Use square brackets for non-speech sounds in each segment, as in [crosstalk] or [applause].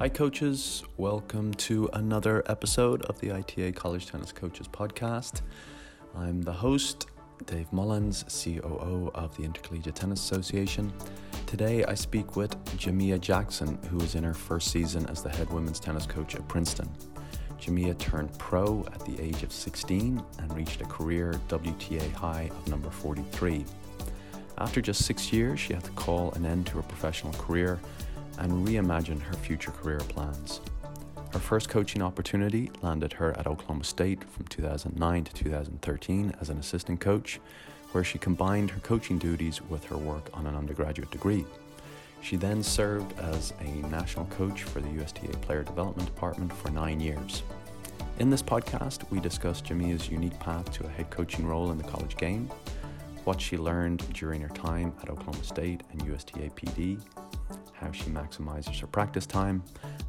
Hi, coaches. Welcome to another episode of the ITA College Tennis Coaches Podcast. I'm the host, Dave Mullins, COO of the Intercollegiate Tennis Association. Today, I speak with Jamea Jackson, who is in her first season as the head women's tennis coach at Princeton. Jamea turned pro at the age of 16 and reached a career WTA high of number 43. After just six years, she had to call an end to her professional career and reimagine her future career plans. Her first coaching opportunity landed her at Oklahoma State from 2009 to 2013 as an assistant coach, where she combined her coaching duties with her work on an undergraduate degree. She then served as a national coach for the USTA Player Development Department for nine years. In this podcast, we discuss Jamea's unique path to a head coaching role in the college game, what she learned during her time at Oklahoma State and USTA PD, how she maximizes her practice time,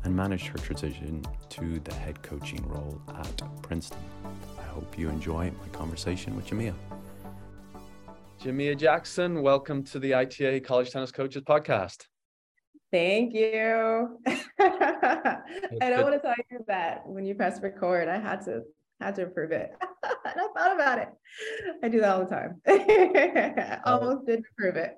and managed her transition to the head coaching role at Princeton. I hope you enjoy my conversation with Jamea. Jamea Jackson, welcome to the ITA College Tennis Coaches Podcast. Thank you. [laughs] I don't want to tell you that when you press record, I had to had to approve it. [laughs] and I thought about it. I do that all the time. I [laughs] oh. almost did approve it.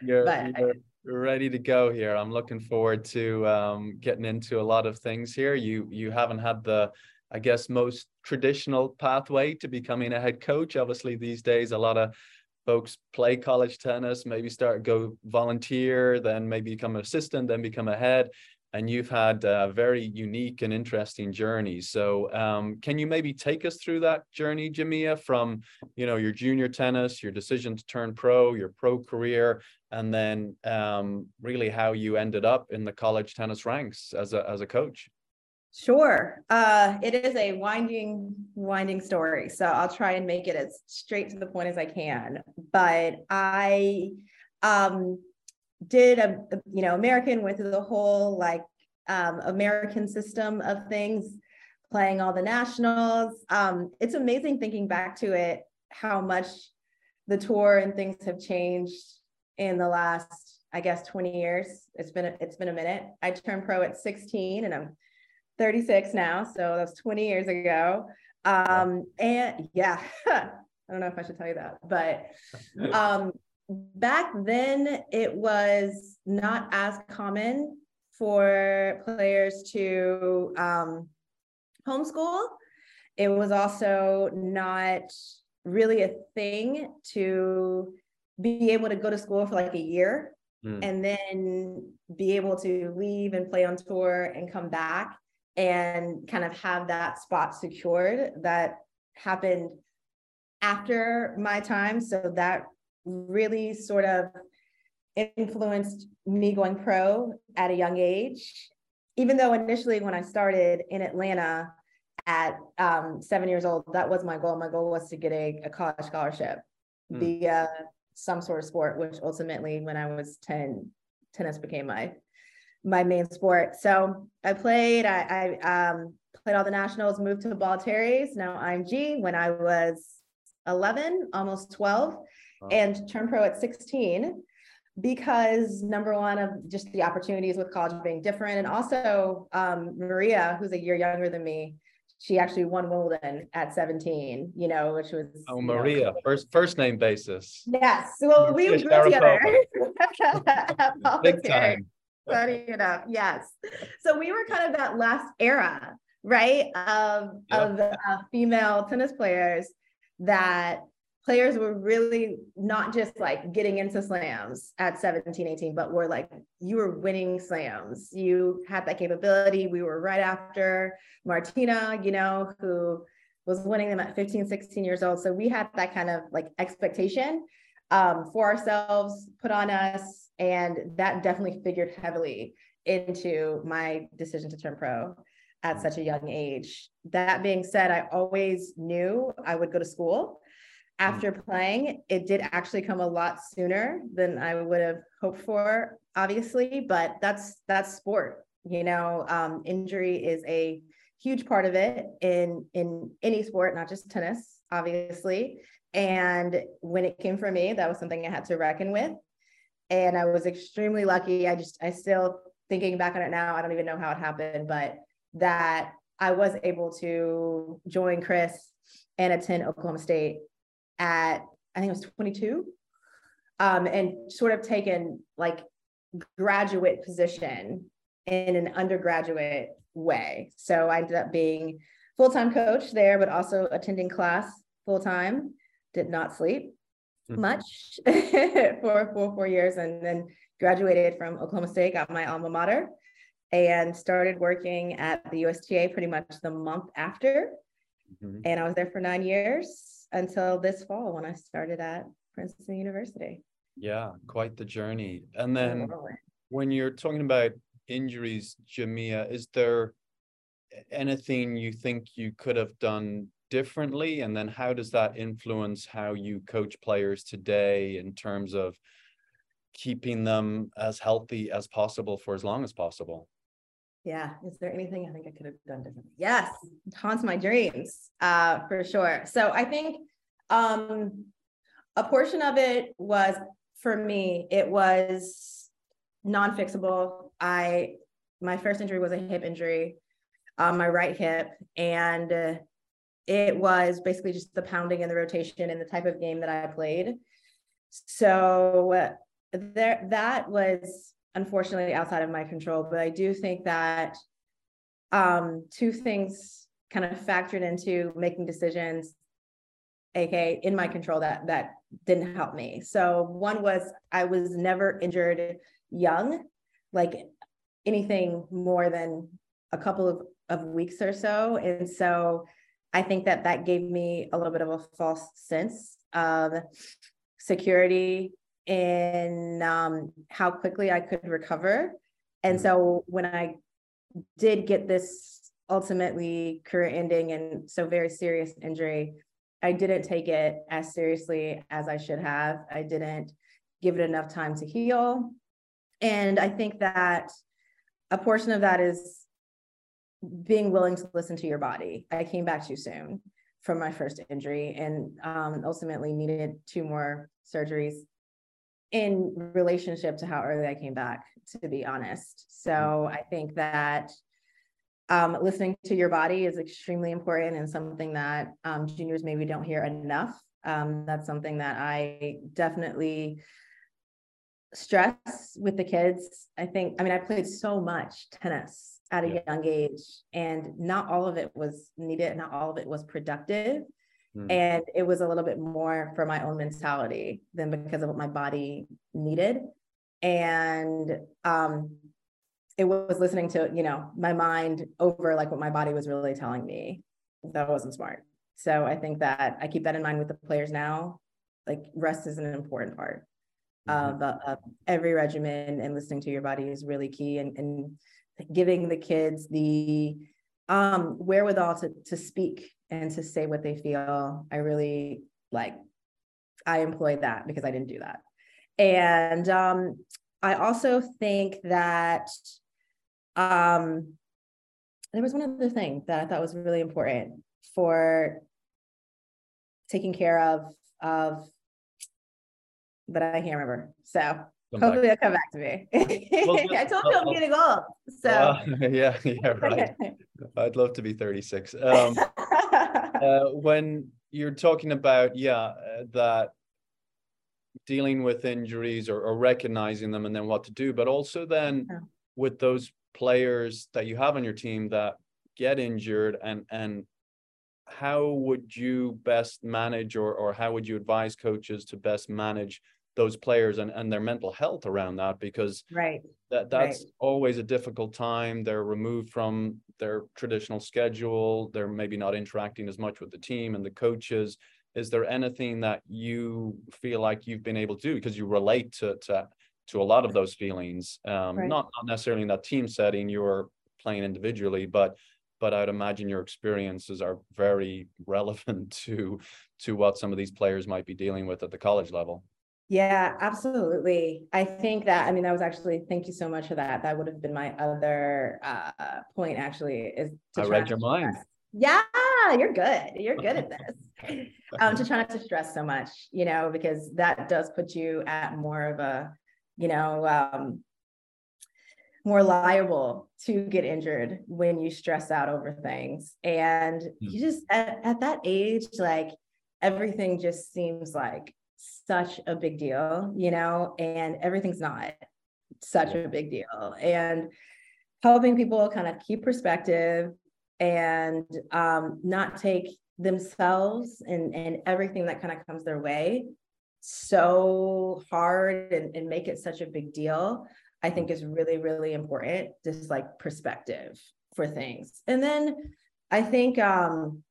You're, you're ready to go here. I'm looking forward to um, getting into a lot of things here. You you haven't had the I guess most traditional pathway to becoming a head coach. Obviously, these days a lot of folks play college tennis, maybe start go volunteer, then maybe become an assistant, then become a head. And you've had a very unique and interesting journey. So, um, can you maybe take us through that journey, Jamea, from you know your junior tennis, your decision to turn pro, your pro career, and then um, really how you ended up in the college tennis ranks as a as a coach? Sure. Uh, it is a winding, winding story. So I'll try and make it as straight to the point as I can. But I um, did a, you know, American went through the whole like um, American system of things, playing all the nationals. Um, it's amazing thinking back to it, how much the tour and things have changed in the last, I guess, 20 years. It's been a, it's been a minute. I turned pro at 16 and I'm 36 now, so that's 20 years ago. Um, and yeah, [laughs] I don't know if I should tell you that, but um, back then it was not as common for players to um, homeschool. It was also not really a thing to be able to go to school for like a year mm. and then be able to leave and play on tour and come back and kind of have that spot secured that happened after my time. So that really sort of influenced me going pro at a young age. Even though initially, when I started in Atlanta at um, seven years old, that was my goal. My goal was to get a, a college scholarship mm. via some sort of sport, which ultimately, when I was 10, tennis became my my main sport. So I played, I, I um, played all the nationals, moved to Ball Bollettieri's, now IMG when I was 11, almost 12, wow. and turned pro at 16 because number one of just the opportunities with college being different. And also um, Maria, who's a year younger than me, she actually won Wimbledon at 17, you know, which was Oh Maria, know, first first name basis. Yes. Well, we grew together. [laughs] Big time. Funny enough, yes. So we were kind of that last era, right, of yep. of the uh, female tennis players that players were really not just like getting into slams at 17 18 but were like you were winning slams you had that capability we were right after martina you know who was winning them at 15 16 years old so we had that kind of like expectation um, for ourselves put on us. And that definitely figured heavily into my decision to turn pro at such a young age. That being said, I always knew I would go to school. After mm. playing, it did actually come a lot sooner than I would have hoped for, obviously, but that's that's sport. You know, um, injury is a huge part of it in in any sport, not just tennis, obviously. And when it came for me, that was something I had to reckon with. And I was extremely lucky. I just, I still thinking back on it now, I don't even know how it happened, but that I was able to join Chris and attend Oklahoma State at I think it was 22, um, and sort of taken like graduate position in an undergraduate way. So I ended up being full-time coach there, but also attending class full-time. Did not sleep mm-hmm. much [laughs] for four four years, and then graduated from Oklahoma State, got my alma mater, and started working at the USTA pretty much the month after. Mm-hmm. And I was there for nine years until this fall when I started at Princeton University. Yeah, quite the journey. And then when you're talking about injuries, Jamea, is there anything you think you could have done differently? And then how does that influence how you coach players today in terms of keeping them as healthy as possible for as long as possible? Yeah. Is there anything I think I could have done differently? Yes. Haunts my dreams, uh, for sure. So I think um, a portion of it was for me, it was non-fixable. I my first injury was a hip injury on my right hip, and uh, it was basically just the pounding and the rotation and the type of game that I played. So uh, there, that was unfortunately outside of my control. But I do think that um, two things kind of factored into making decisions, aka in my control that that didn't help me. So one was I was never injured young, like anything more than a couple of, of weeks or so. And so I think that that gave me a little bit of a false sense of security in um, how quickly I could recover. And mm-hmm. so when I did get this ultimately career ending and so very serious injury, I didn't take it as seriously as I should have. I didn't give it enough time to heal. And I think that a portion of that is being willing to listen to your body. I came back too soon from my first injury and um, ultimately needed two more surgeries in relationship to how early I came back, to be honest. So I think that um, listening to your body is extremely important and something that um, juniors maybe don't hear enough. Um, that's something that I definitely stress with the kids. I think, I mean, I played so much tennis at a yeah. young age, and not all of it was needed, not all of it was productive. Mm. And it was a little bit more for my own mentality than because of what my body needed. And um, it was listening to, you know, my mind over like what my body was really telling me that wasn't smart. So I think that I keep that in mind with the players now. Like rest is an important part mm-hmm. of, uh, of every regimen and listening to your body is really key and, and giving the kids the um, wherewithal to, to speak and to say what they feel. I really like, I employed that because I didn't do that. And um, I also think that um, there was one other thing that I thought was really important for taking care of of but I can't remember. So come hopefully they'll come back to me. well, [laughs] I told you I'm getting old. So uh, [laughs] yeah, yeah, right. [laughs] I'd love to be 36. Um, [laughs] uh, when you're talking about yeah uh, that dealing with injuries or, or, recognizing them and then what to do, but also then yeah. with those players that you have on your team that get injured and and how would you best manage or or how would you advise coaches to best manage those players and, and their mental health around that because right that that's right. always a difficult time they're removed from their traditional schedule they're maybe not interacting as much with the team and the coaches is there anything that you feel like you've been able to do because you relate to to to a lot of those feelings um right. not not necessarily in that team setting you're playing individually but but I'd imagine your experiences are very [laughs] relevant to to what some of these players might be dealing with at the college level. Yeah, absolutely. I think that, I mean, that was actually, thank you so much for that. That would have been my other uh, point actually is to I read your mind. Yeah, you're good. You're good at [laughs] this. um, to try not to stress so much, you know, because that does put you at more of a, you know, um, more liable to get injured when you stress out over things. And you hmm. just at, at that age, like everything just seems like such a big deal, you know, and everything's not such a big deal. And helping people kind of keep perspective and um, not take themselves and, and everything that kind of comes their way so hard and, and make it such a big deal, I think is really, really important, just like perspective for things. And then I think um,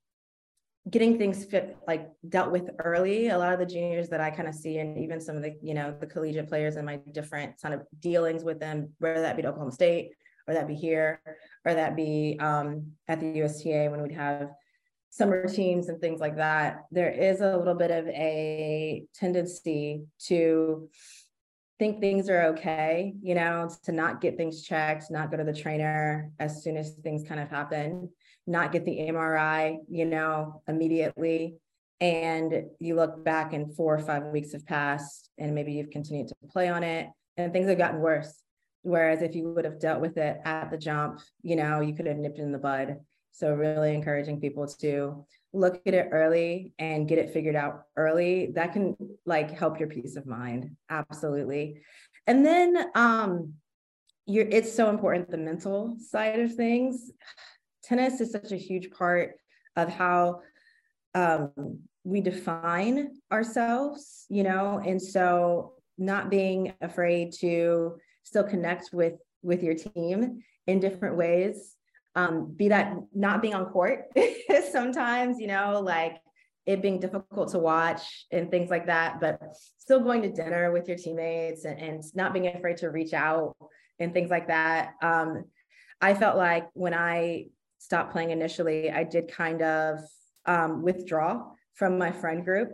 getting things fit like dealt with early. A lot of the juniors that i kind of see and even some of the you know the collegiate players and my different kind of dealings with them whether that be oklahoma state or that be here or that be um, at the usta when we'd have summer teams and things like that there is a little bit of a tendency to think things are okay you know to not get things checked not go to the trainer as soon as things kind of happen not get the MRI, you know, immediately. And you look back and four or five weeks have passed, and maybe you've continued to play on it, and things have gotten worse. Whereas if you would have dealt with it at the jump, you know, you could have nipped in the bud. So, really encouraging people to look at it early and get it figured out early. That can like help your peace of mind. Absolutely. And then, um, you're, it's so important the mental side of things tennis is such a huge part of how um, we define ourselves, you know, and so not being afraid to still connect with with your team in different ways. Um, be that not being on court [laughs] sometimes, you know, like it being difficult to watch and things like that, but still going to dinner with your teammates and, and not being afraid to reach out and things like that. Um, I felt like when I stopped playing initially, I did kind of um, withdraw from my friend group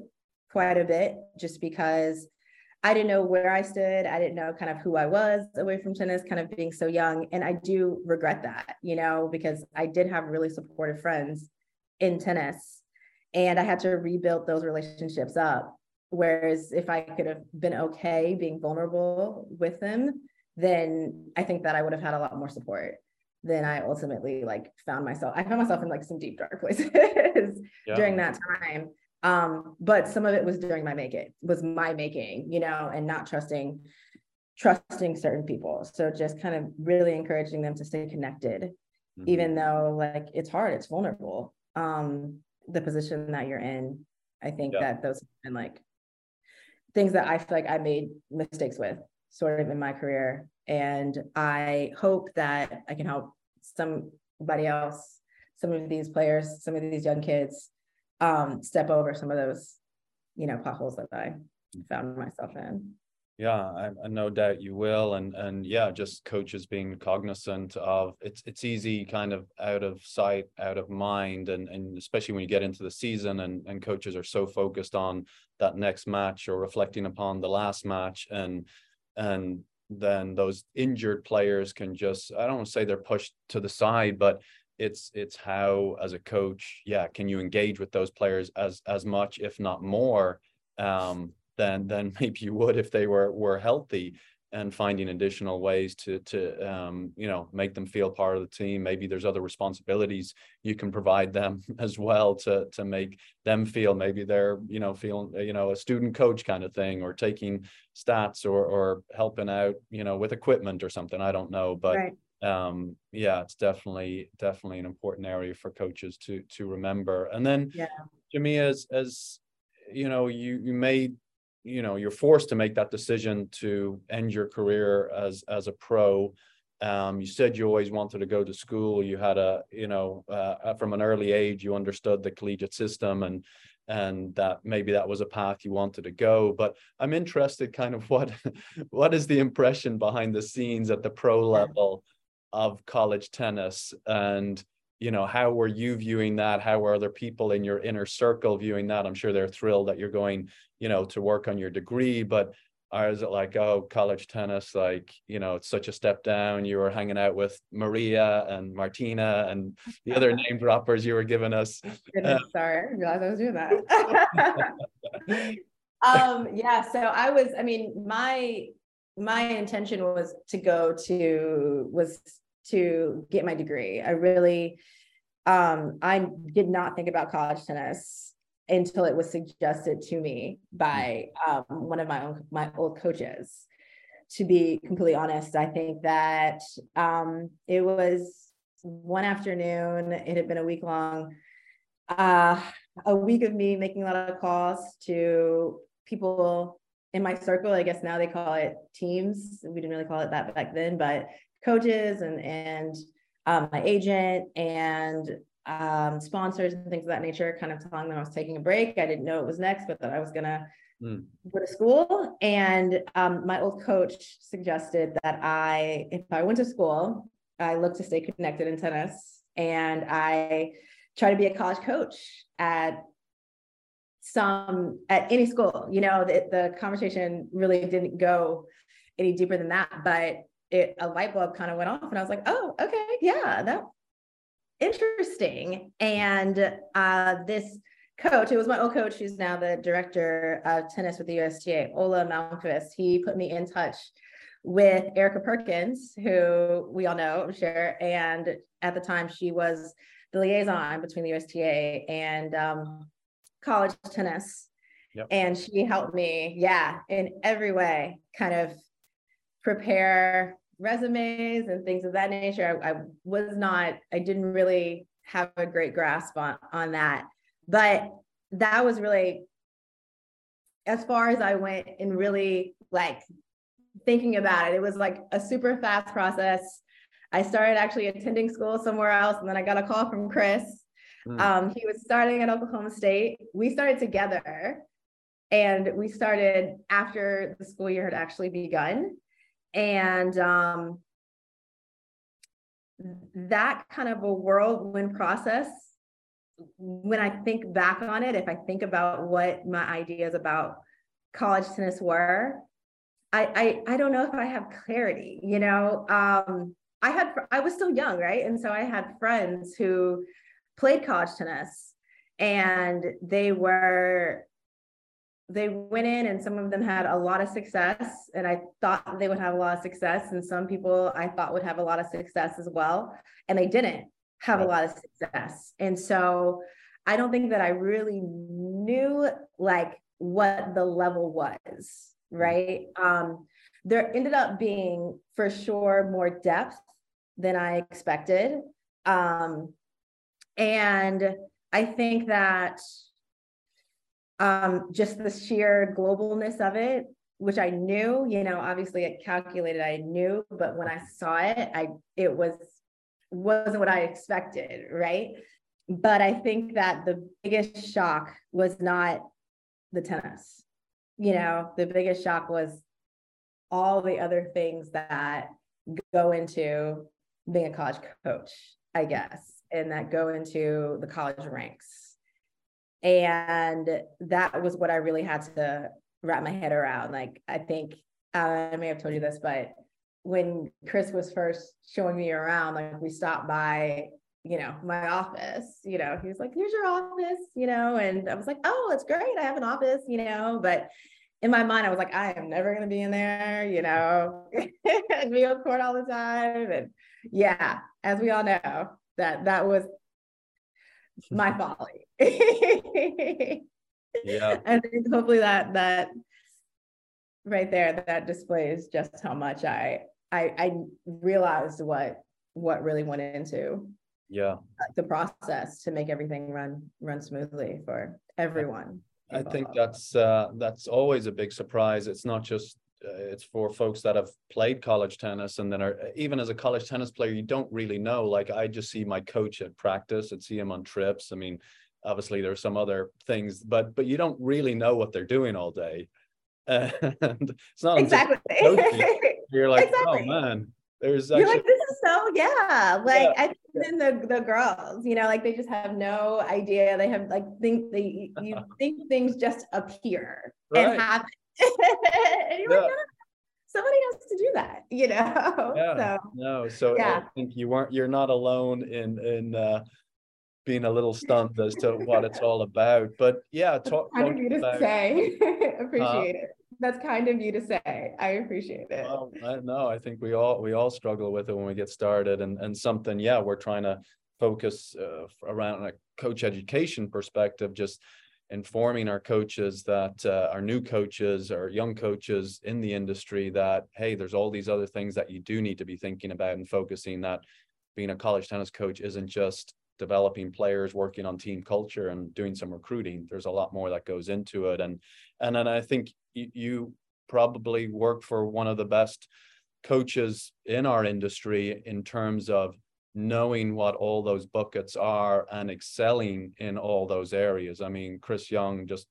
quite a bit just because I didn't know where I stood. I didn't know kind of who I was away from tennis, kind of being so young. And I do regret that, you know, because I did have really supportive friends in tennis and I had to rebuild those relationships up. Whereas if I could have been okay being vulnerable with them, then I think that I would have had a lot more support then I ultimately like found myself, I found myself in like some deep dark [laughs] places yeah. during that time. Um, but some of it was during my make it was my making, you know, and not trusting, trusting certain people. So just kind of really encouraging them to stay connected, mm-hmm. even though like it's hard, it's vulnerable. Um, the position that you're in, I think yeah. that those have been like things that I feel like I made mistakes with sort of in my career and I hope that I can help somebody else, some of these players, some of these young kids um, step over some of those, you know, potholes that I found myself in. Yeah, I, I no doubt you will, and and yeah, just coaches being cognizant of it's it's easy kind of out of sight, out of mind, and and especially when you get into the season, and and coaches are so focused on that next match or reflecting upon the last match, and and then those injured players can just I don't want to say they're pushed to the side, but it's it's how as a coach, yeah, can you engage with those players as as much, if not more, um, than than [laughs] maybe you would if they were were healthy and finding additional ways to to um, you know make them feel part of the team. Maybe there's other responsibilities you can provide them [laughs] as well to to make them feel maybe they're you know feeling you know a student coach kind of thing or taking stats or or helping out you know with equipment or something i don't know. But right. um yeah it's definitely definitely an important area for coaches to to remember. And then yeah. jimmy as as you know you you made you know you're forced to make that decision to end your career as as a pro. Um, you said you always wanted to go to school. You had a you know uh, from an early age you understood the collegiate system and and that maybe that was a path you wanted to go. But i'm interested kind of [laughs] what what is the impression behind the scenes at the pro level of college tennis? And you know how were you viewing that? How were other people in your inner circle viewing that? I'm sure they're thrilled that you're going you know to work on your degree but or is it like oh college tennis like you know it's such a step down. You were hanging out with maria and martina and the other [laughs] name droppers you were giving us. Goodness, uh, sorry. I realized i was doing that. [laughs] [laughs] Um yeah so i was i mean my my intention was to go to was to get my degree. I really um I did not think about college tennis until it was suggested to me by um, one of my own my old coaches. To be completely honest, I think that um, it was one afternoon. It had been a week long, uh, a week of me making a lot of calls to people in my circle. I guess now they call it teams. We didn't really call it that back then, but coaches and and um, my agent and um, sponsors and things of that nature, kind of telling them I was taking a break. I didn't know it was next, but that I was gonna mm. go to school. And um, my old coach suggested that I, if I went to school, I look to stay connected in tennis, and I try to be a college coach at some at any school. You know, the, the conversation really didn't go any deeper than that, but it a light bulb kind of went off, and I was like, oh, okay, yeah, that interesting. And uh, this coach, it was my old coach, who's now the director of tennis with the USTA, Ola Malmqvist. He put me in touch with Erica Perkins, who we all know, I'm sure. And at the time, she was the liaison between the USTA and um, college tennis. Yep. And she helped me, yeah, in every way, kind of prepare resumes and things of that nature. I, I, was not, I didn't really have a great grasp on, on that. But that was really as far as I went in really like thinking about it. It was like a super fast process. I started actually attending school somewhere else, and then I got a call from Chris. Mm. Um, he was starting at Oklahoma State. We started together, and we started after the school year had actually begun and um, that kind of a whirlwind process when i think back on it if i think about what my ideas about college tennis were i i, I don't know if i have clarity you know? Um, i had i was still young right? And so i had friends who played college tennis and they were they went in and some of them had a lot of success and i thought they would have a lot of success and some people i thought would have a lot of success as well and they didn't have a lot of success. And so i don't think that i really knew like what the level was mm. right? Um there ended up being for sure more depth than i expected. Um and i think that um, just the sheer globalness of it, which I knew, you know, obviously it calculated, I knew, but when I saw it, I it was wasn't what I expected, right? But I think that the biggest shock was not the tennis. You know, the biggest shock was all the other things that go into being a college coach, I guess, and that go into the college ranks and that was what i really had to wrap my head around. Like i think i may have told you this but when chris was first showing me around like we stopped by you know my office you know he was like here's your office you know? And i was like oh it's great. I have an office you know? But in my mind i was like i am never going to be in there you know? [laughs] And be on court all the time. And yeah as we all know that that was [laughs] my folly. yeah. [laughs] And hopefully that that right there that displays just how much I I I realized what what really went into yeah the process to make everything run run smoothly for everyone. I think that's uh, that's always a big surprise. It's not just Uh, it's for folks that have played college tennis and then are even as a college tennis player you don't really know. Like i just see my coach at practice and see him on trips. I mean obviously there's some other things but but you don't really know what they're doing all day. [laughs] And it's not exactly. [laughs] you're like oh, exactly. oh man there's actually- you're like this is so yeah. Like yeah. i think the the girls you know like they just have no idea. They have like think they you [laughs] think things just appear right. and happen and you're yeah. like, somebody has to do that, you know? Yeah. So, no, so yeah. I think you weren't, you're not alone in, in, uh, being a little stunned as to what it's all about. But yeah, talk. Kind of you to about, say. [laughs] appreciate uh, it. That's kind of you to say. I appreciate it. Well, I, no, I think we all we all struggle with it when we get started, and and something. Yeah, we're trying to focus uh, around a coach education perspective, just informing our coaches that uh, our new coaches or young coaches in the industry that hey there's all these other things that you do need to be thinking about and focusing that being a college tennis coach isn't just developing players working on team culture and doing some recruiting. There's a lot more that goes into it. And and then i think you, you probably work for one of the best coaches in our industry in terms of knowing what all those buckets are and excelling in all those areas. I mean, Chris Young just,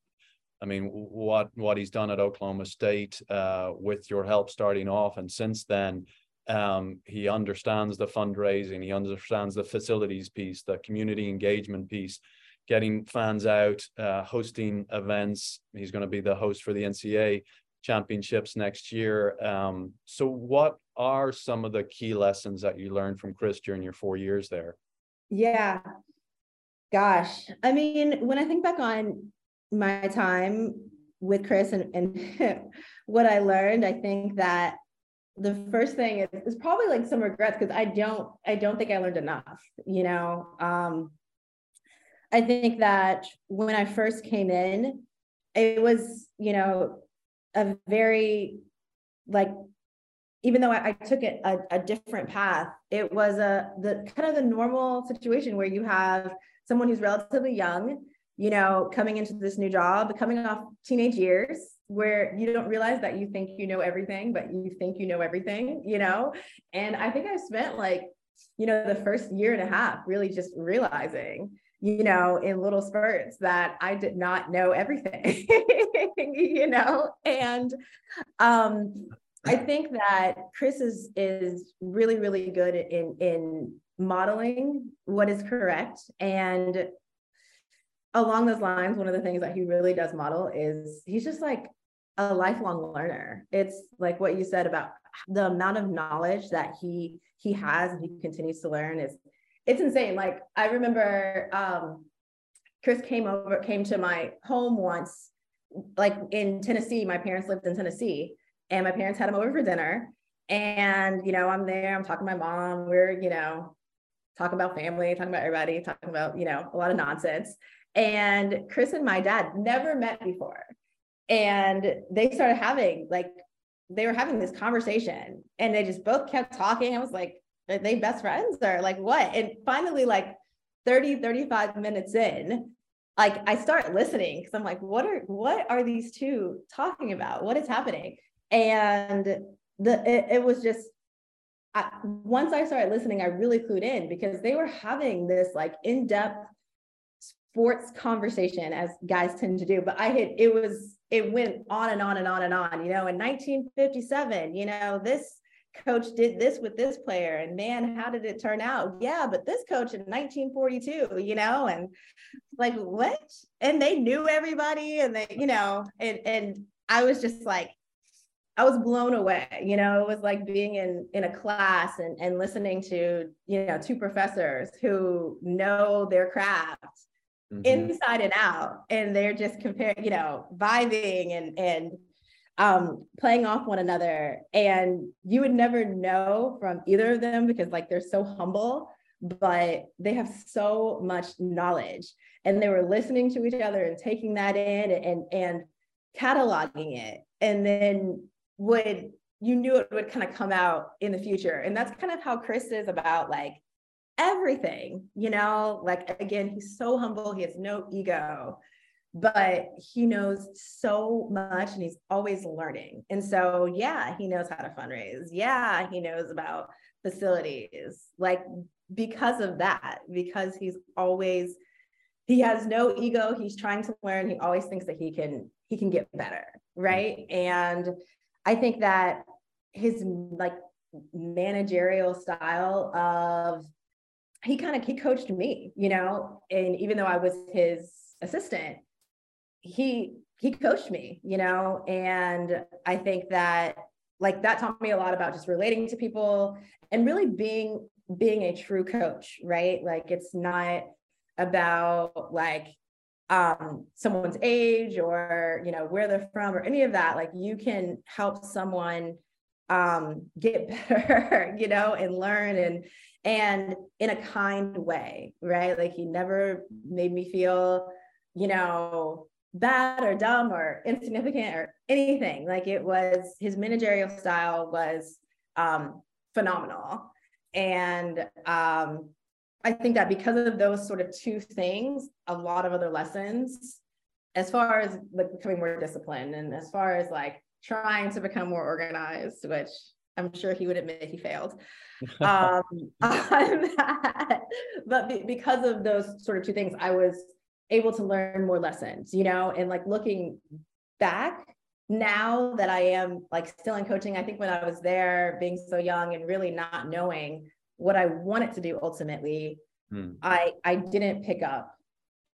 I mean, what what he's done at Oklahoma State uh, with your help starting off, and since then, um, he understands the fundraising, he understands the facilities piece, the community engagement piece, getting fans out, uh, hosting events. He's going to be the host for the NCAA championships next year. Um, so, what are some of the key lessons that you learned from Chris during your four years there? Yeah, gosh, I mean, when I think back on my time with Chris and, and [laughs] what I learned, I think that the first thing is, is probably like some regrets because I don't I don't think I learned enough. You know, um, I think that when I first came in, it was you know a very like even though I, I took it a, a, different path, it was a the kind of the normal situation where you have someone who's relatively young, you know, coming into this new job, coming off teenage years, where you don't realize that you think you know everything, but you think you know everything, you know. And I think I spent like, you know, the first year and a half really just realizing you know, in little spurts that I did not know everything, [laughs] you know, and um, I think that Chris is is really really good in in modeling what is correct. And along those lines one of the things that he really does model is he's just like a lifelong learner. It's like what you said about the amount of knowledge that he he has and he continues to learn is it's insane. Like I remember um, Chris came over, came to my home once, like in Tennessee. My parents lived in Tennessee, and my parents had him over for dinner. And you know, I'm there. I'm talking to my mom. We're you know talking about family, talking about everybody, talking about you know a lot of nonsense. And Chris and my dad never met before, and they started having like they were having this conversation, and they just both kept talking. I was like, are they best friends or like what? And finally, like 30, 35 minutes in, like I start listening because I'm like, what are what are these two talking about? What is happening? And the it, it was just I, once I started listening, I really clued in because they were having this like in-depth sports conversation as guys tend to do. But I had it was it went on and on and on and on. You know, in 1957, you know, this coach did this with this player and man how did it turn out yeah but this coach in 1942 you know and like what and they knew everybody and they you know and and i was just like i was blown away you know it was like being in in a class and and listening to you know two professors who know their craft mm-hmm. inside and out and they're just comparing you know vibing and and um, playing off one another. And you would never know from either of them because like they're so humble, but they have so much knowledge. And they were listening to each other and taking that in and and cataloging it. And then would you knew it would kind of come out in the future. And that's kind of how Chris is about like everything, you know, like again, he's so humble, he has no ego but he knows so much and he's always learning. And so, yeah, he knows how to fundraise. Yeah, he knows about facilities. Like, because of that, because he's always, he has no ego. He's trying to learn. He always thinks that he can, he can get better. Right. And I think that his like managerial style of, he kind of, he coached me, you know, and even though I was his assistant, he he coached me, you know, and I think that like that taught me a lot about just relating to people and really being being a true coach, right? Like it's not about like um, someone's age or you know where they're from or any of that. Like you can help someone um, get [laughs] better you know and learn and and in a kind way right? Like he never made me feel you know bad or dumb or insignificant or anything like it was his managerial style was um, phenomenal and um, I think that because of those sort of two things, a lot of other lessons, as far as like becoming more disciplined and as far as like trying to become more organized, which I'm sure he would admit he failed. [laughs] um, [laughs] on that. But be- because of those sort of two things, I was able to learn more lessons, you know, and like looking back now that I am like still in coaching, I think when I was there being so young and really not knowing what I wanted to do ultimately, hmm. I I didn't pick up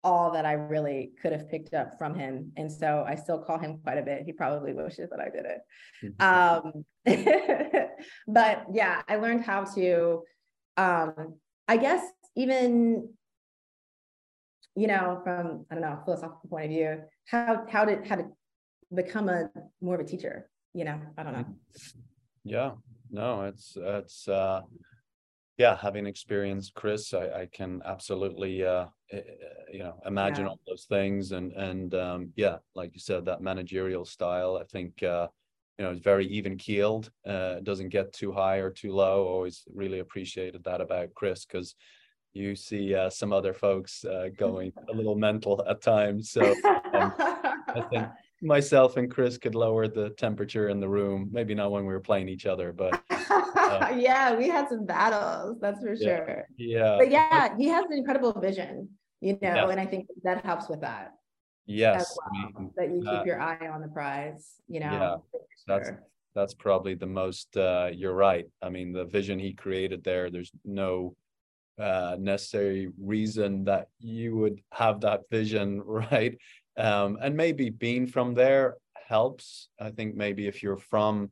all that I really could have picked up from him. And so I still call him quite a bit. He probably wishes that I did it. Mm-hmm. [laughs] Um, [laughs] but yeah, I learned how to, um, I guess, even, you know, from, I don't know, philosophical point of view, how, how did, how to become a more of a teacher, you know, I don't know. Yeah, no, it's, it's, uh, yeah, having experienced Chris, I, I can absolutely, uh, eh, eh, you know, imagine yeah. all those things, and and um, yeah, like you said, that managerial style, I think, uh, you know, it's very even keeled. Uh, doesn't get too high or too low. Always really appreciated that about Chris because you see uh, some other folks uh, going a [laughs] little mental at times. So um, I think [laughs] myself and Chris could lower the temperature in the room. Maybe not when we were playing each other, but uh, [laughs] yeah, we had some battles, that's for yeah, sure. Yeah. But yeah, he has an incredible vision, you know, yeah. and I think that helps with that. Yes. Well, I mean, that you keep uh, your eye on the prize, you know. Yeah, that's that's probably the most uh, you're right. I mean, the vision he created there, there's no uh, necessary reason that you would have that vision, [laughs] right? Um, and maybe being from there helps. I think maybe if you're from,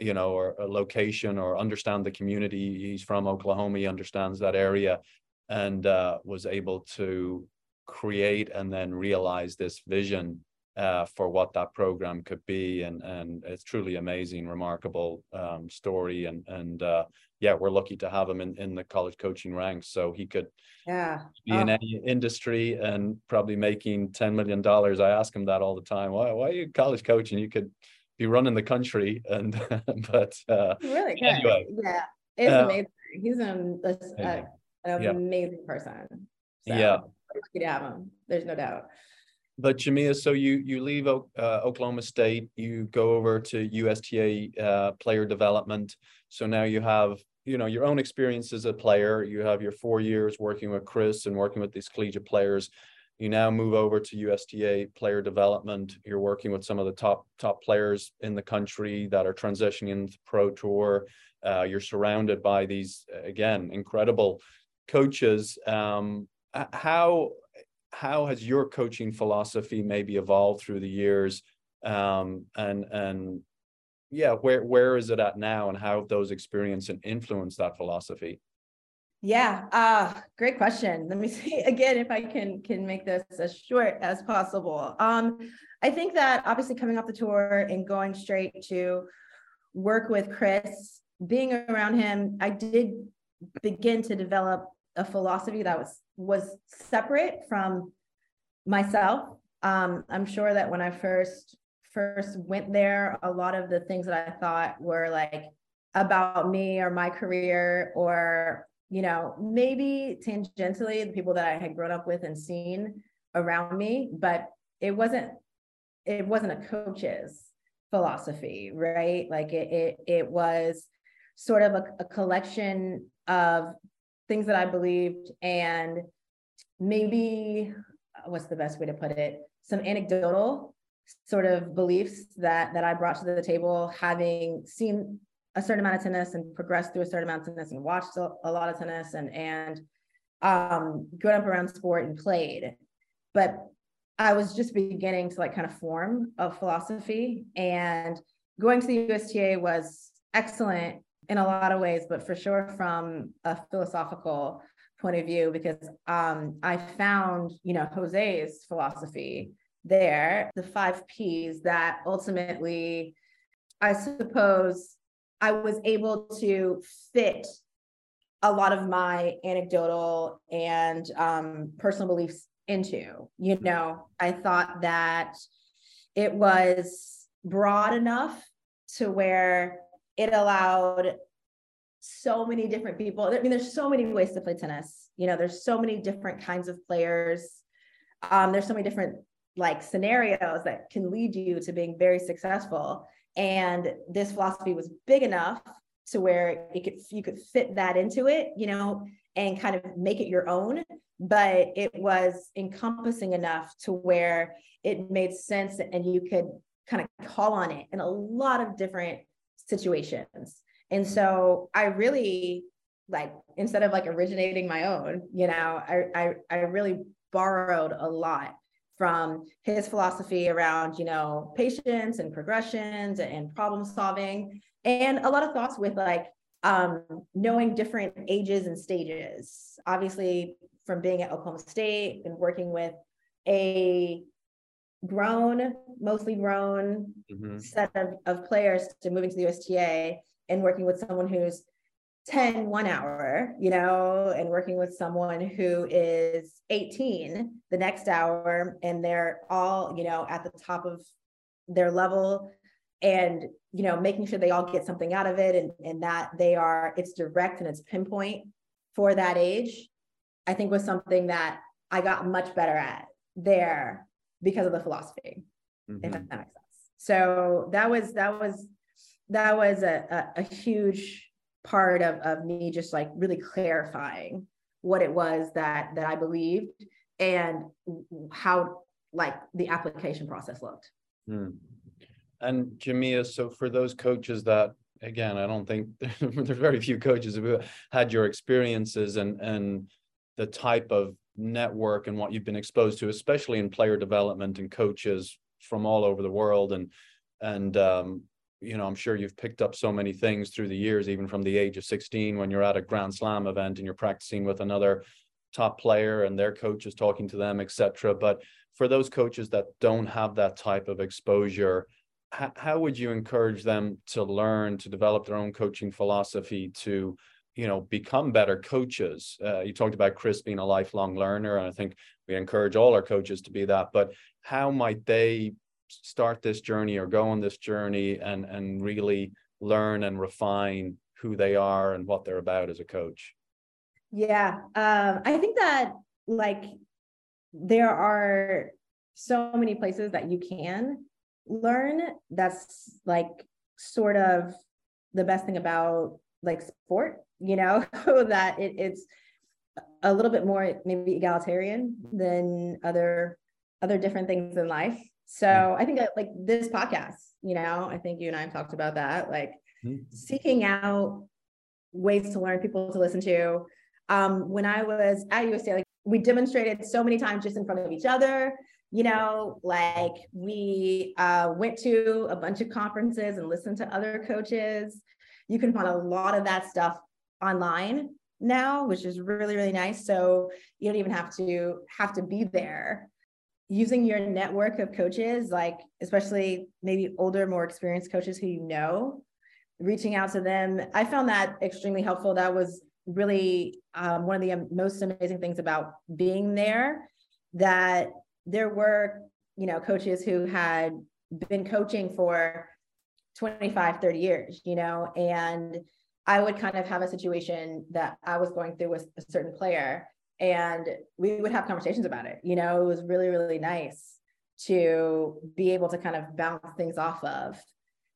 you know, or a location or understand the community, he's from Oklahoma, he understands that area and uh, was able to create and then realize this vision uh, for what that program could be, and and it's truly amazing, remarkable um, story, and and uh, yeah, we're lucky to have him in in the college coaching ranks, so he could yeah be oh. in any industry and probably making ten million dollars. I ask him that all the time. Why why are you college coaching? You could be running the country, [laughs] and but uh, really good. Anyway, yeah, it's uh, amazing. He's an, an yeah. amazing person. So, yeah, lucky to have him. There's no doubt but Jamea, so you you leave uh, Oklahoma State, you go over to USTA uh, player development. So now you have you know your own experience as a player. You have your four years working with Chris and working with these collegiate players. You now move over to USTA player development. You're working with some of the top top players in the country that are transitioning into pro tour. Uh, you're surrounded by these again incredible coaches. Um, how how has your coaching philosophy maybe evolved through the years? Um, and and yeah where where is it at now and how have those experiences and influenced that philosophy? Yeah uh great question. Let me [laughs] see again if i can can make this as short as possible. Um i think that obviously coming off the tour and going straight to work with chris being around him i did begin to develop a philosophy that was was separate from myself. Um, I'm sure that when I first first went there, a lot of the things that I thought were like about me or my career or you know maybe tangentially the people that I had grown up with and seen around me, but it wasn't it wasn't a coach's philosophy, right? Like it it, it was sort of a, a collection of things that I believed and maybe what's the best way to put it? Some anecdotal sort of beliefs that that I brought to the table having seen a certain amount of tennis and progressed through a certain amount of tennis and watched a, a lot of tennis and and um grown up around sport and played. But I was just beginning to like kind of form a philosophy and going to the USTA was excellent in a lot of ways, but for sure from a philosophical point of view, because um, I found, you know, Jose's philosophy there, the five P's that ultimately, I suppose, I was able to fit a lot of my anecdotal and um, personal beliefs into. You know, I thought that it was broad enough to where it allowed so many different people. I mean, there's so many ways to play tennis. You know, there's so many different kinds of players. Um, there's so many different like scenarios that can lead you to being very successful. And this philosophy was big enough to where it could you could fit that into it, you know, and kind of make it your own. But it was encompassing enough to where it made sense and you could kind of call on it in a lot of different situations. And so I really like instead of like originating my own, you know, I I, I really borrowed a lot from his philosophy around, you know, patience and progressions and problem solving and a lot of thoughts with like um, knowing different ages and stages. Obviously, from being at Oklahoma State and working with a grown, mostly grown mm-hmm. set of, of players to moving to the USTA and working with someone who's 10 one hour, you know, and working with someone who is 18 the next hour, and they're all, you know, at the top of their level and you know making sure they all get something out of it and, and that they are it's direct and it's pinpoint for that age i think was something that i got much better at there because of the philosophy mm-hmm. if that makes sense so that was that was that was a, a, a huge part of, of me just like really clarifying what it was that that i believed and how like the application process looked mm. And Jamea, so for those coaches that again, I don't think [laughs] there's very few coaches who had your experiences and and the type of network and what you've been exposed to, especially in player development and coaches from all over the world. And and um, you know, I'm sure you've picked up so many things through the years, even from the age of 16 when you're at a Grand Slam event and you're practicing with another top player and their coach is talking to them, etc. But for those coaches that don't have that type of exposure, how, how would you encourage them to learn to develop their own coaching philosophy to you know become better coaches. Uh, you talked about chris being a lifelong learner and i think we encourage all our coaches to be that but how might they start this journey or go on this journey and and really learn and refine who they are and what they're about as a coach? Yeah um, i think that like there are so many places that you can learn that's like sort of the best thing about like sport you know [laughs] that it, it's a little bit more maybe egalitarian than other other different things in life so i think that like this podcast you know i think you and i have talked about that like mm-hmm. seeking out ways to learn people to listen to um when i was at usta like we demonstrated so many times just in front of each other you know, like we uh, went to a bunch of conferences and listened to other coaches. You can find a lot of that stuff online now, which is really, really nice. So you don't even have to have to be there. Using your network of coaches, like especially maybe older, more experienced coaches who you know, reaching out to them. I found that extremely helpful. That was really um, one of the most amazing things about being there that there were, you know, coaches who had been coaching for 25, 30 years, you know, and I would kind of have a situation that I was going through with a certain player and we would have conversations about it. You know, it was really, really nice to be able to kind of bounce things off of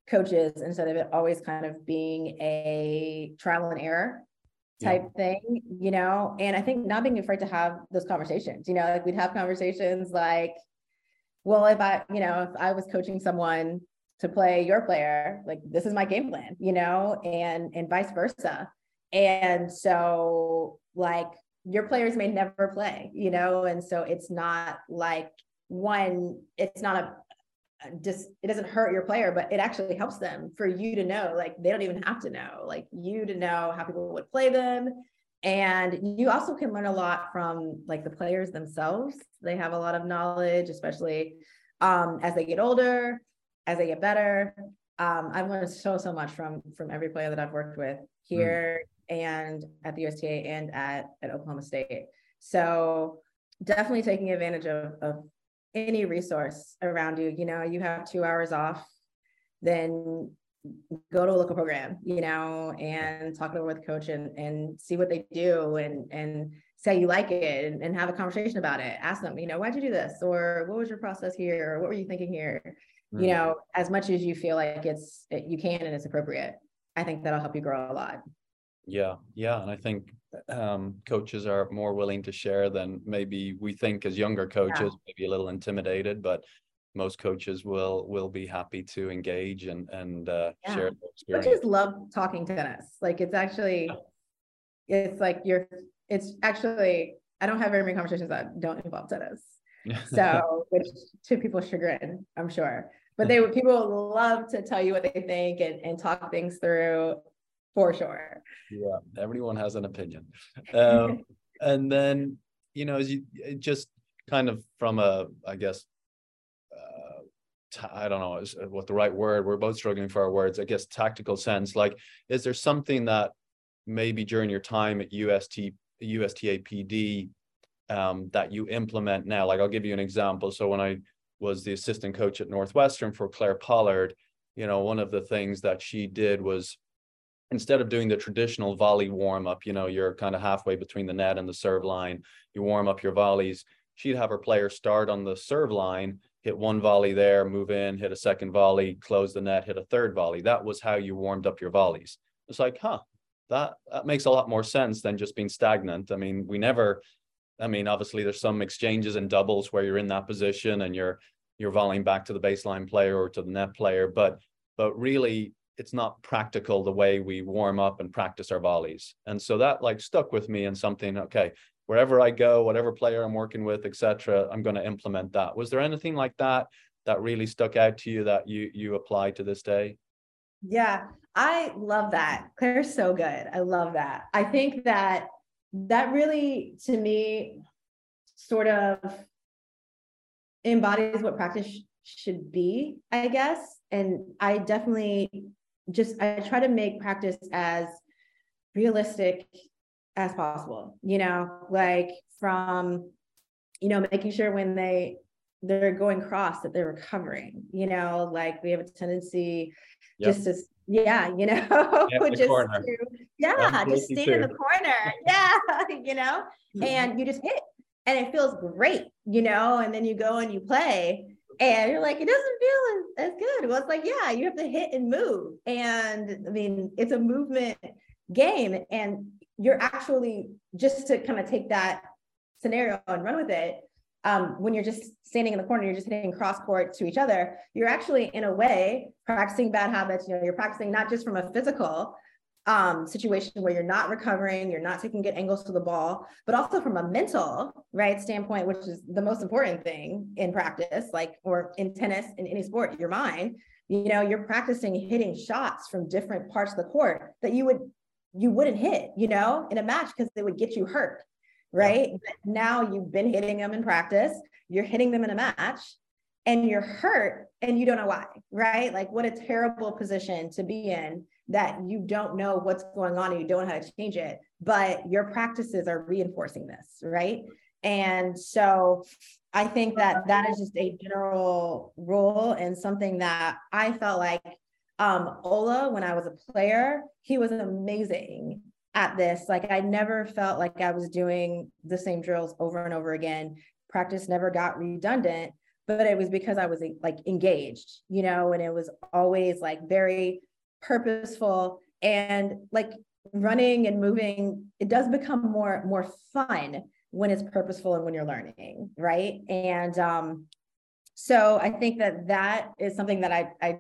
coaches instead of it always kind of being a trial and error type yeah. thing, you know? And I think not being afraid to have those conversations, you know, like we'd have conversations like, well, if I, you know, if I was coaching someone to play your player, like this is my game plan, you know, and and vice versa. And so like your players may never play, you know, and so it's not like one, it's not a just it doesn't hurt your player, but it actually helps them for you to know. Like they don't even have to know, like you to know how people would play them. And you also can learn a lot from like the players themselves. They have a lot of knowledge, especially um, as they get older, as they get better. Um, I've learned so so much from from every player that I've worked with here mm. and at the USTA and at at Oklahoma State. So definitely taking advantage of, of any resource around you. You know, you have two hours off, then go to a local program, you know, and talk over with coach and, and see what they do and, and say you like it and, and have a conversation about it. Ask them, you know, why'd you do this? Or what was your process here? Or what were you thinking here? Mm-hmm. You know, as much as you feel like it's, you can and it's appropriate, I think that'll help you grow a lot. Yeah. Yeah. And I think um, coaches are more willing to share than maybe we think as younger coaches, yeah. maybe a little intimidated, but most coaches will will be happy to engage and and uh, yeah. share their experience. Coaches love talking tennis. Like it's actually, it's like you're. It's actually I don't have very many conversations that don't involve tennis. So, [laughs] which to people's chagrin, I'm sure. But they would people love to tell you what they think and, and talk things through for sure. Yeah, everyone has an opinion. Um, [laughs] and then, you know, as you just kind of from a, I guess, I don't know uh, what the right word, we're both struggling for our words, I guess, tactical sense. Like, is there something that maybe during your time at UST, USTA PD um, that you implement now? Like, I'll give you an example. So when I was the assistant coach at Northwestern for Claire Pollard, you know, one of the things that she did was instead of doing the traditional volley warm up, you know, you're kind of halfway between the net and the serve line, you warm up your volleys. She'd have her players start on the serve line, hit one volley there, move in, hit a second volley, close the net, hit a third volley. That was how you warmed up your volleys. It's like, huh, that, that makes a lot more sense than just being stagnant. I mean, we never, I mean, obviously there's some exchanges and doubles where you're in that position and you're you're volleying back to the baseline player or to the net player, but but really it's not practical the way we warm up and practice our volleys. And so that like stuck with me and something, okay, wherever I go, whatever player I'm working with, etc., I'm going to implement that. Was there anything like that that really stuck out to you that you you apply to this day? Yeah, I love that. Claire's so good. I love that. I think that that really to me sort of embodies what practice should be, I guess. And I definitely just I try to make practice as realistic as possible, you know, like from, you know, making sure when they they're going cross that they're recovering, you know, like we have a tendency yep. just to yeah, you know, [laughs] yep, just to, yeah, just stand too. in the corner. [laughs] Yeah, [laughs] you know, mm-hmm. and you just hit and it feels great, you know, and then you go and you play and you're like, it doesn't feel as, as good. Well, it's like, yeah, you have to hit and move. And I mean, it's a movement game. And you're actually just to kind of take that scenario and run with it. Um, when you're just standing in the corner, you're just hitting cross court to each other. You're actually, in a way, practicing bad habits. You know, you're practicing not just from a physical um, situation where you're not recovering, you're not taking good angles to the ball, but also from a mental right standpoint, which is the most important thing in practice, like or in tennis, in any sport, your mind. You know, you're practicing hitting shots from different parts of the court that you would you wouldn't hit, you know, in a match because they would get you hurt, right? Yeah. now you've been hitting them in practice, you're hitting them in a match, and you're hurt and you don't know why, right? Like, what a terrible position to be in that you don't know what's going on and you don't know how to change it, but your practices are reinforcing this, right? And so I think that that is just a general rule and something that I felt like um, Ola, when I was a player, he was amazing at this. Like I never felt like I was doing the same drills over and over again. Practice never got redundant, but it was because I was like engaged, you know, and it was always like very purposeful and like running and moving it does become more more fun when it's purposeful and when you're learning right? And um so i think that that is something that i i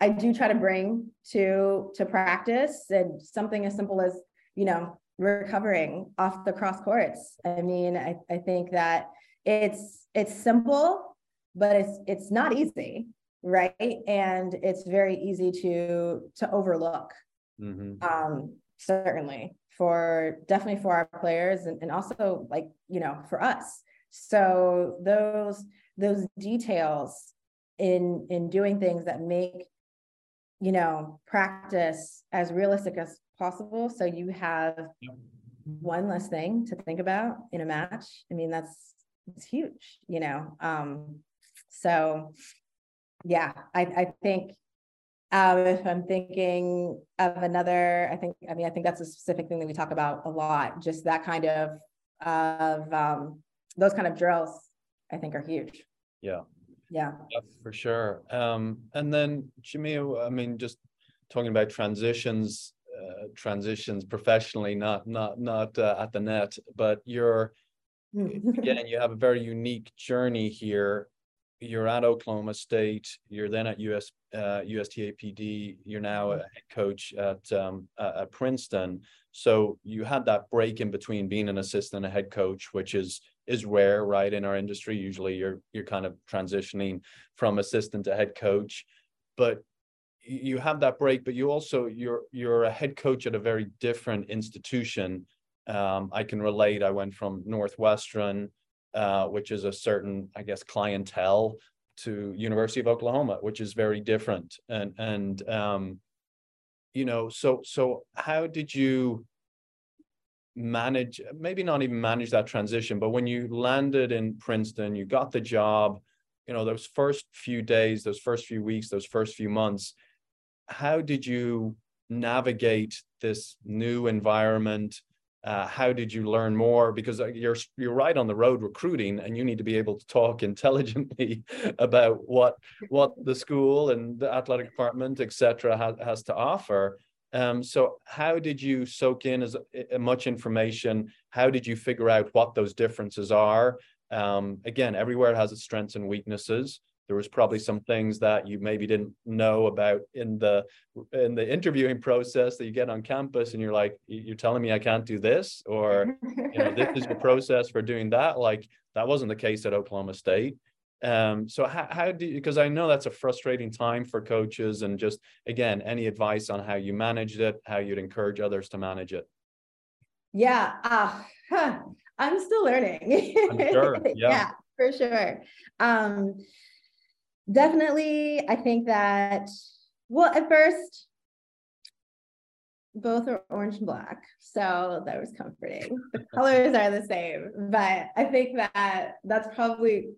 i do try to bring to to practice and something as simple as you know recovering off the cross courts. I mean i, I think that it's it's simple but it's it's not easy right? And it's very easy to to overlook. Mm-hmm. um certainly for definitely for our players and, and also like you know for us. So those those details in in doing things that make you know practice as realistic as possible. So you have one less thing to think about in a match. I mean that's it's huge you know? Um so yeah i i think um, if I'm thinking of another, I think, I mean, I think that's a specific thing that we talk about a lot. Just that kind of, of um, those kind of drills, I think are huge. Yeah. Yeah. yeah for sure. Um, and then Jimmy, I mean, just talking about transitions, uh, transitions professionally, not not not uh, at the net, but you're again, you have a very unique journey here you're at Oklahoma State, you're then at US uh, USTAPD, you're now a head coach at um, at Princeton. So you had that break in between being an assistant and a head coach, which is is rare, right? In our industry, usually you're you're kind of transitioning from assistant to head coach, but you have that break, but you also you're you're a head coach at a very different institution. Um, I can relate. I went from Northwestern uh, which is a certain, I guess, clientele to University of Oklahoma, which is very different. And and um, you know, so so how did you manage? Maybe not even manage that transition, but when you landed in Princeton, you got the job. You know, those first few days, those first few weeks, those first few months, how did you navigate this new environment? Uh, how did you learn more? Because uh, you're you're right on the road recruiting and you need to be able to talk [laughs] intelligently about what what the school and the athletic department etc has, has to offer. Um, so how did you soak in as uh, much information? How did you figure out what those differences are? Um, again everywhere has its strengths and weaknesses there was probably some things that you maybe didn't know about in the in the interviewing process that you get on campus and you're like you're telling me i can't do this or you know this is the [laughs] process for doing that like that wasn't the case at oklahoma state um so how, how do you because i know that's a frustrating time for coaches and just again any advice on how you managed it how you'd encourage others to manage it yeah uh, huh. i'm still learning sure. [laughs] yeah. yeah for sure um definitely, I think that, well, at first, both are orange and black. So that was comforting. The [laughs] colors are the same, but I think that that's probably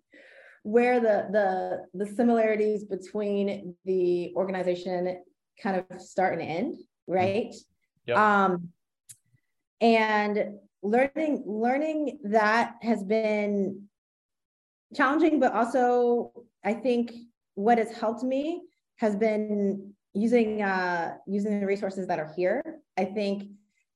where the the the similarities between the organization kind of start and end, right? Yep. Um and learning learning that has been challenging, but also I think what has helped me has been using uh, using the resources that are here. I think,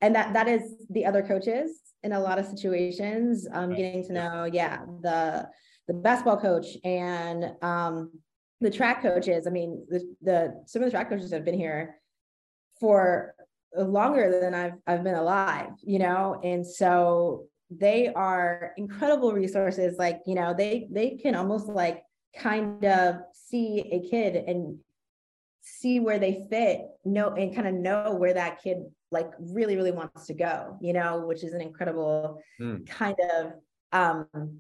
and that that is the other coaches in a lot of situations. Um, getting to know, yeah, the the basketball coach and um, the track coaches. I mean, the, the some of the track coaches have been here for longer than I've I've been alive, you know, and so they are incredible resources. Like, you know, they they can almost like kind of see a kid and see where they fit know and kind of know where that kid like really really wants to go you know which is an incredible mm. kind of um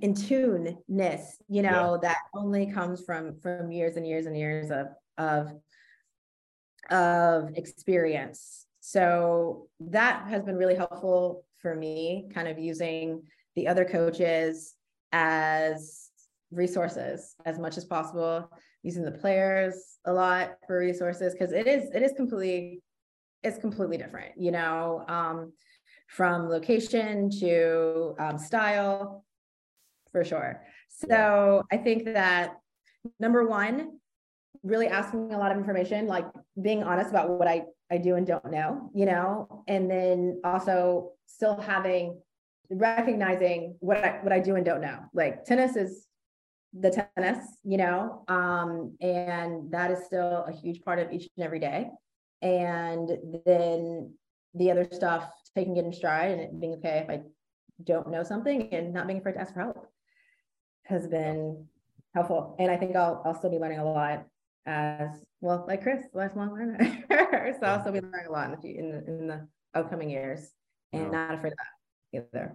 in tuneness you know yeah. that only comes from from years and years and years of of of experience so that has been really helpful for me kind of using the other coaches as resources as much as possible using the players a lot for resources because it is it is completely it's completely different you know um, from location to um, style for sure. So i think that number one really asking a lot of information like being honest about what i i do and don't know you know and then also still having recognizing what i what i do and don't know. Like tennis is the tennis, you know, um, and that is still a huge part of each and every day. And then the other stuff, taking it in stride and being okay if I don't know something and not being afraid to ask for help. has been helpful. And I think I'll I'll still be learning a lot as well, like Chris, lifelong learner. [laughs] so I'll still be learning a lot in the in, in the upcoming years and yeah. not afraid of that either.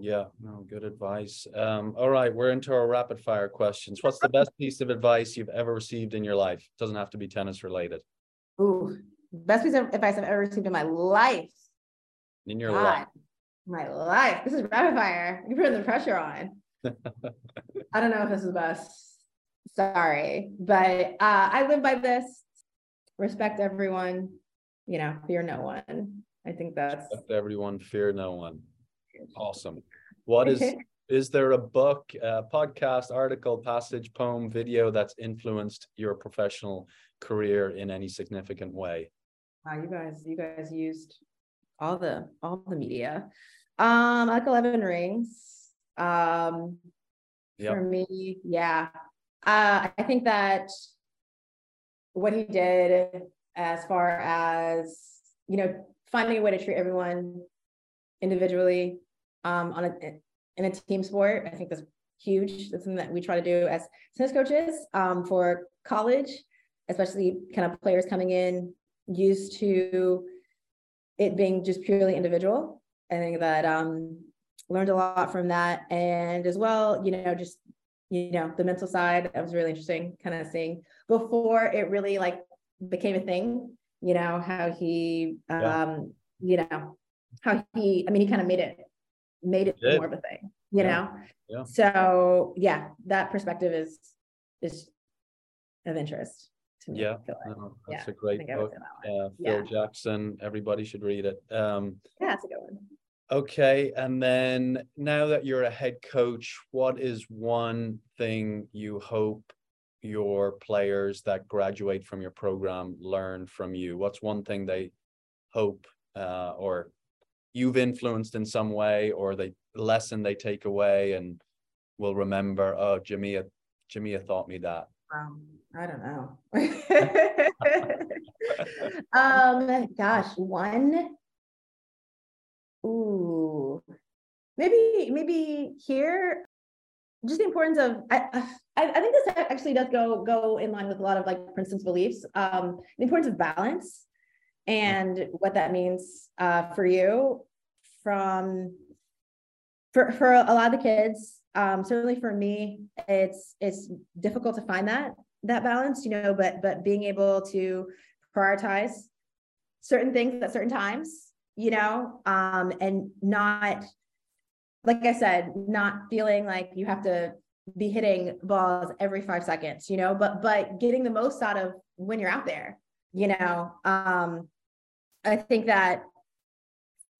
Yeah, no, good advice. Um, all right, we're into our rapid fire questions. What's the best piece of advice you've ever received in your life? Doesn't have to be tennis related. Ooh, best piece of advice I've ever received in my life. In your God, life. My life. This is rapid fire. You're putting the pressure on. [laughs] I don't know if this is the best. Sorry, but uh, I live by this. Respect everyone. You know, fear no one. I think that's respect everyone, fear no one. Awesome. What is [laughs] is there a book, a podcast, article, passage, poem, video that's influenced your professional career in any significant way? Wow, you guys, you guys used all the all the media. Um, like Eleven Rings. Um, yep. for me, yeah. Uh, I think that what he did as far as you know finding a way to treat everyone individually um, on a in a team sport. I think that's huge. That's something that we try to do as tennis coaches um, for college, especially kind of players coming in used to it being just purely individual. I think that um, learned a lot from that, and as well, you know, just you know the mental side. That was really interesting, kind of seeing before it really like became a thing. You know how he, um, yeah. you know, how he. I mean, he kind of made it made it more of a thing, you yeah. know? Yeah. So yeah, that perspective is is of interest to me. Yeah, no, that's yeah, a great book. Uh, Phil. Jackson, everybody should read it. Um, yeah, that's a good one. Okay, and then now that you're a head coach, what is one thing you hope your players that graduate from your program learn from you? What's one thing they hope uh, or you've influenced in some way or the lesson they take away and will remember, oh, Jamea, Jamea taught me that? Um, I don't know. [laughs] um, gosh, one. Ooh, maybe maybe here, just the importance of I, I I think this actually does go go in line with a lot of like Princeton's beliefs. Um, the importance of balance and what that means uh, for you from for for a lot of the kids um, certainly for me it's it's difficult to find that that balance you know but but being able to prioritize certain things at certain times you know um, and not like i said not feeling like you have to be hitting balls every five seconds you know but but getting the most out of when you're out there you know um I think that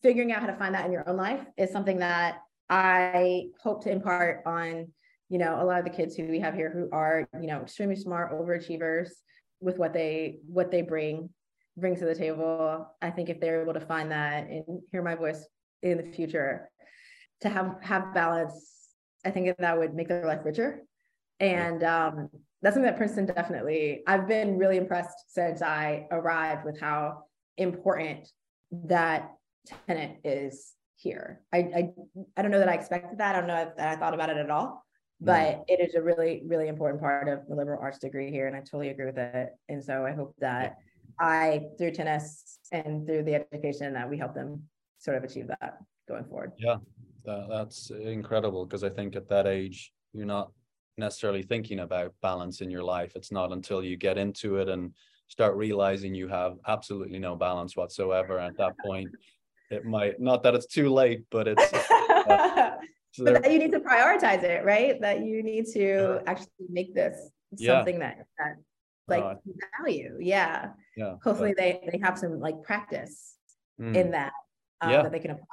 figuring out how to find that in your own life is something that I hope to impart on, you know, a lot of the kids who we have here who are, you know, extremely smart overachievers with what they what they bring bring to the table. I think if they're able to find that and hear my voice in the future, to have have balance, I think that would make their life richer. And um, that's something that Princeton definitely. I've been really impressed since I arrived with how important that tenant is here. I, I I don't know that I expected that. I don't know that I thought about it at all, but mm. it is a really really important part of the liberal arts degree here, and I totally agree with it. And so I hope that I through tennis and through the education that we help them sort of achieve that going forward. Yeah, that, that's incredible because I think at that age you're not necessarily thinking about balance in your life. It's not until you get into it and start realizing you have absolutely no balance whatsoever. And at that point, it might not that it's too late, but it's. [laughs] Uh, so but that you need to prioritize it, right? That you need to actually make this something yeah. that, that like uh, value. Yeah. Yeah. Hopefully but, they they have some like practice mm, in that um, yeah. that they can apply.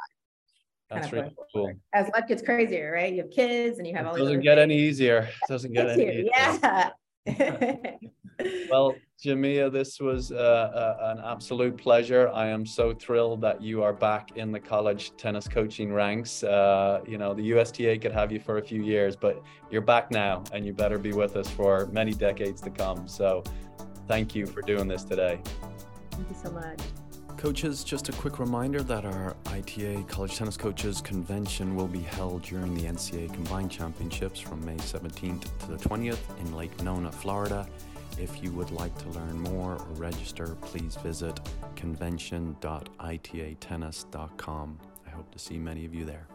That's really cool. As life gets crazier, right? You have kids and you have it all. Doesn't get things. any easier. It doesn't get any easier. Yeah. [laughs] well, Jamea, this was uh, uh, an absolute pleasure. I am so thrilled that you are back in the college tennis coaching ranks. Uh, you know, the USTA could have you for a few years, but you're back now and you better be with us for many decades to come. So thank you for doing this today. Thank you so much. Coaches, just a quick reminder that our ITA College Tennis Coaches Convention will be held during the NCAA Combined Championships from May 17th to the 20th in Lake Nona, Florida. If you would like to learn more or register, please visit convention.itatennis.com. I hope to see many of you there.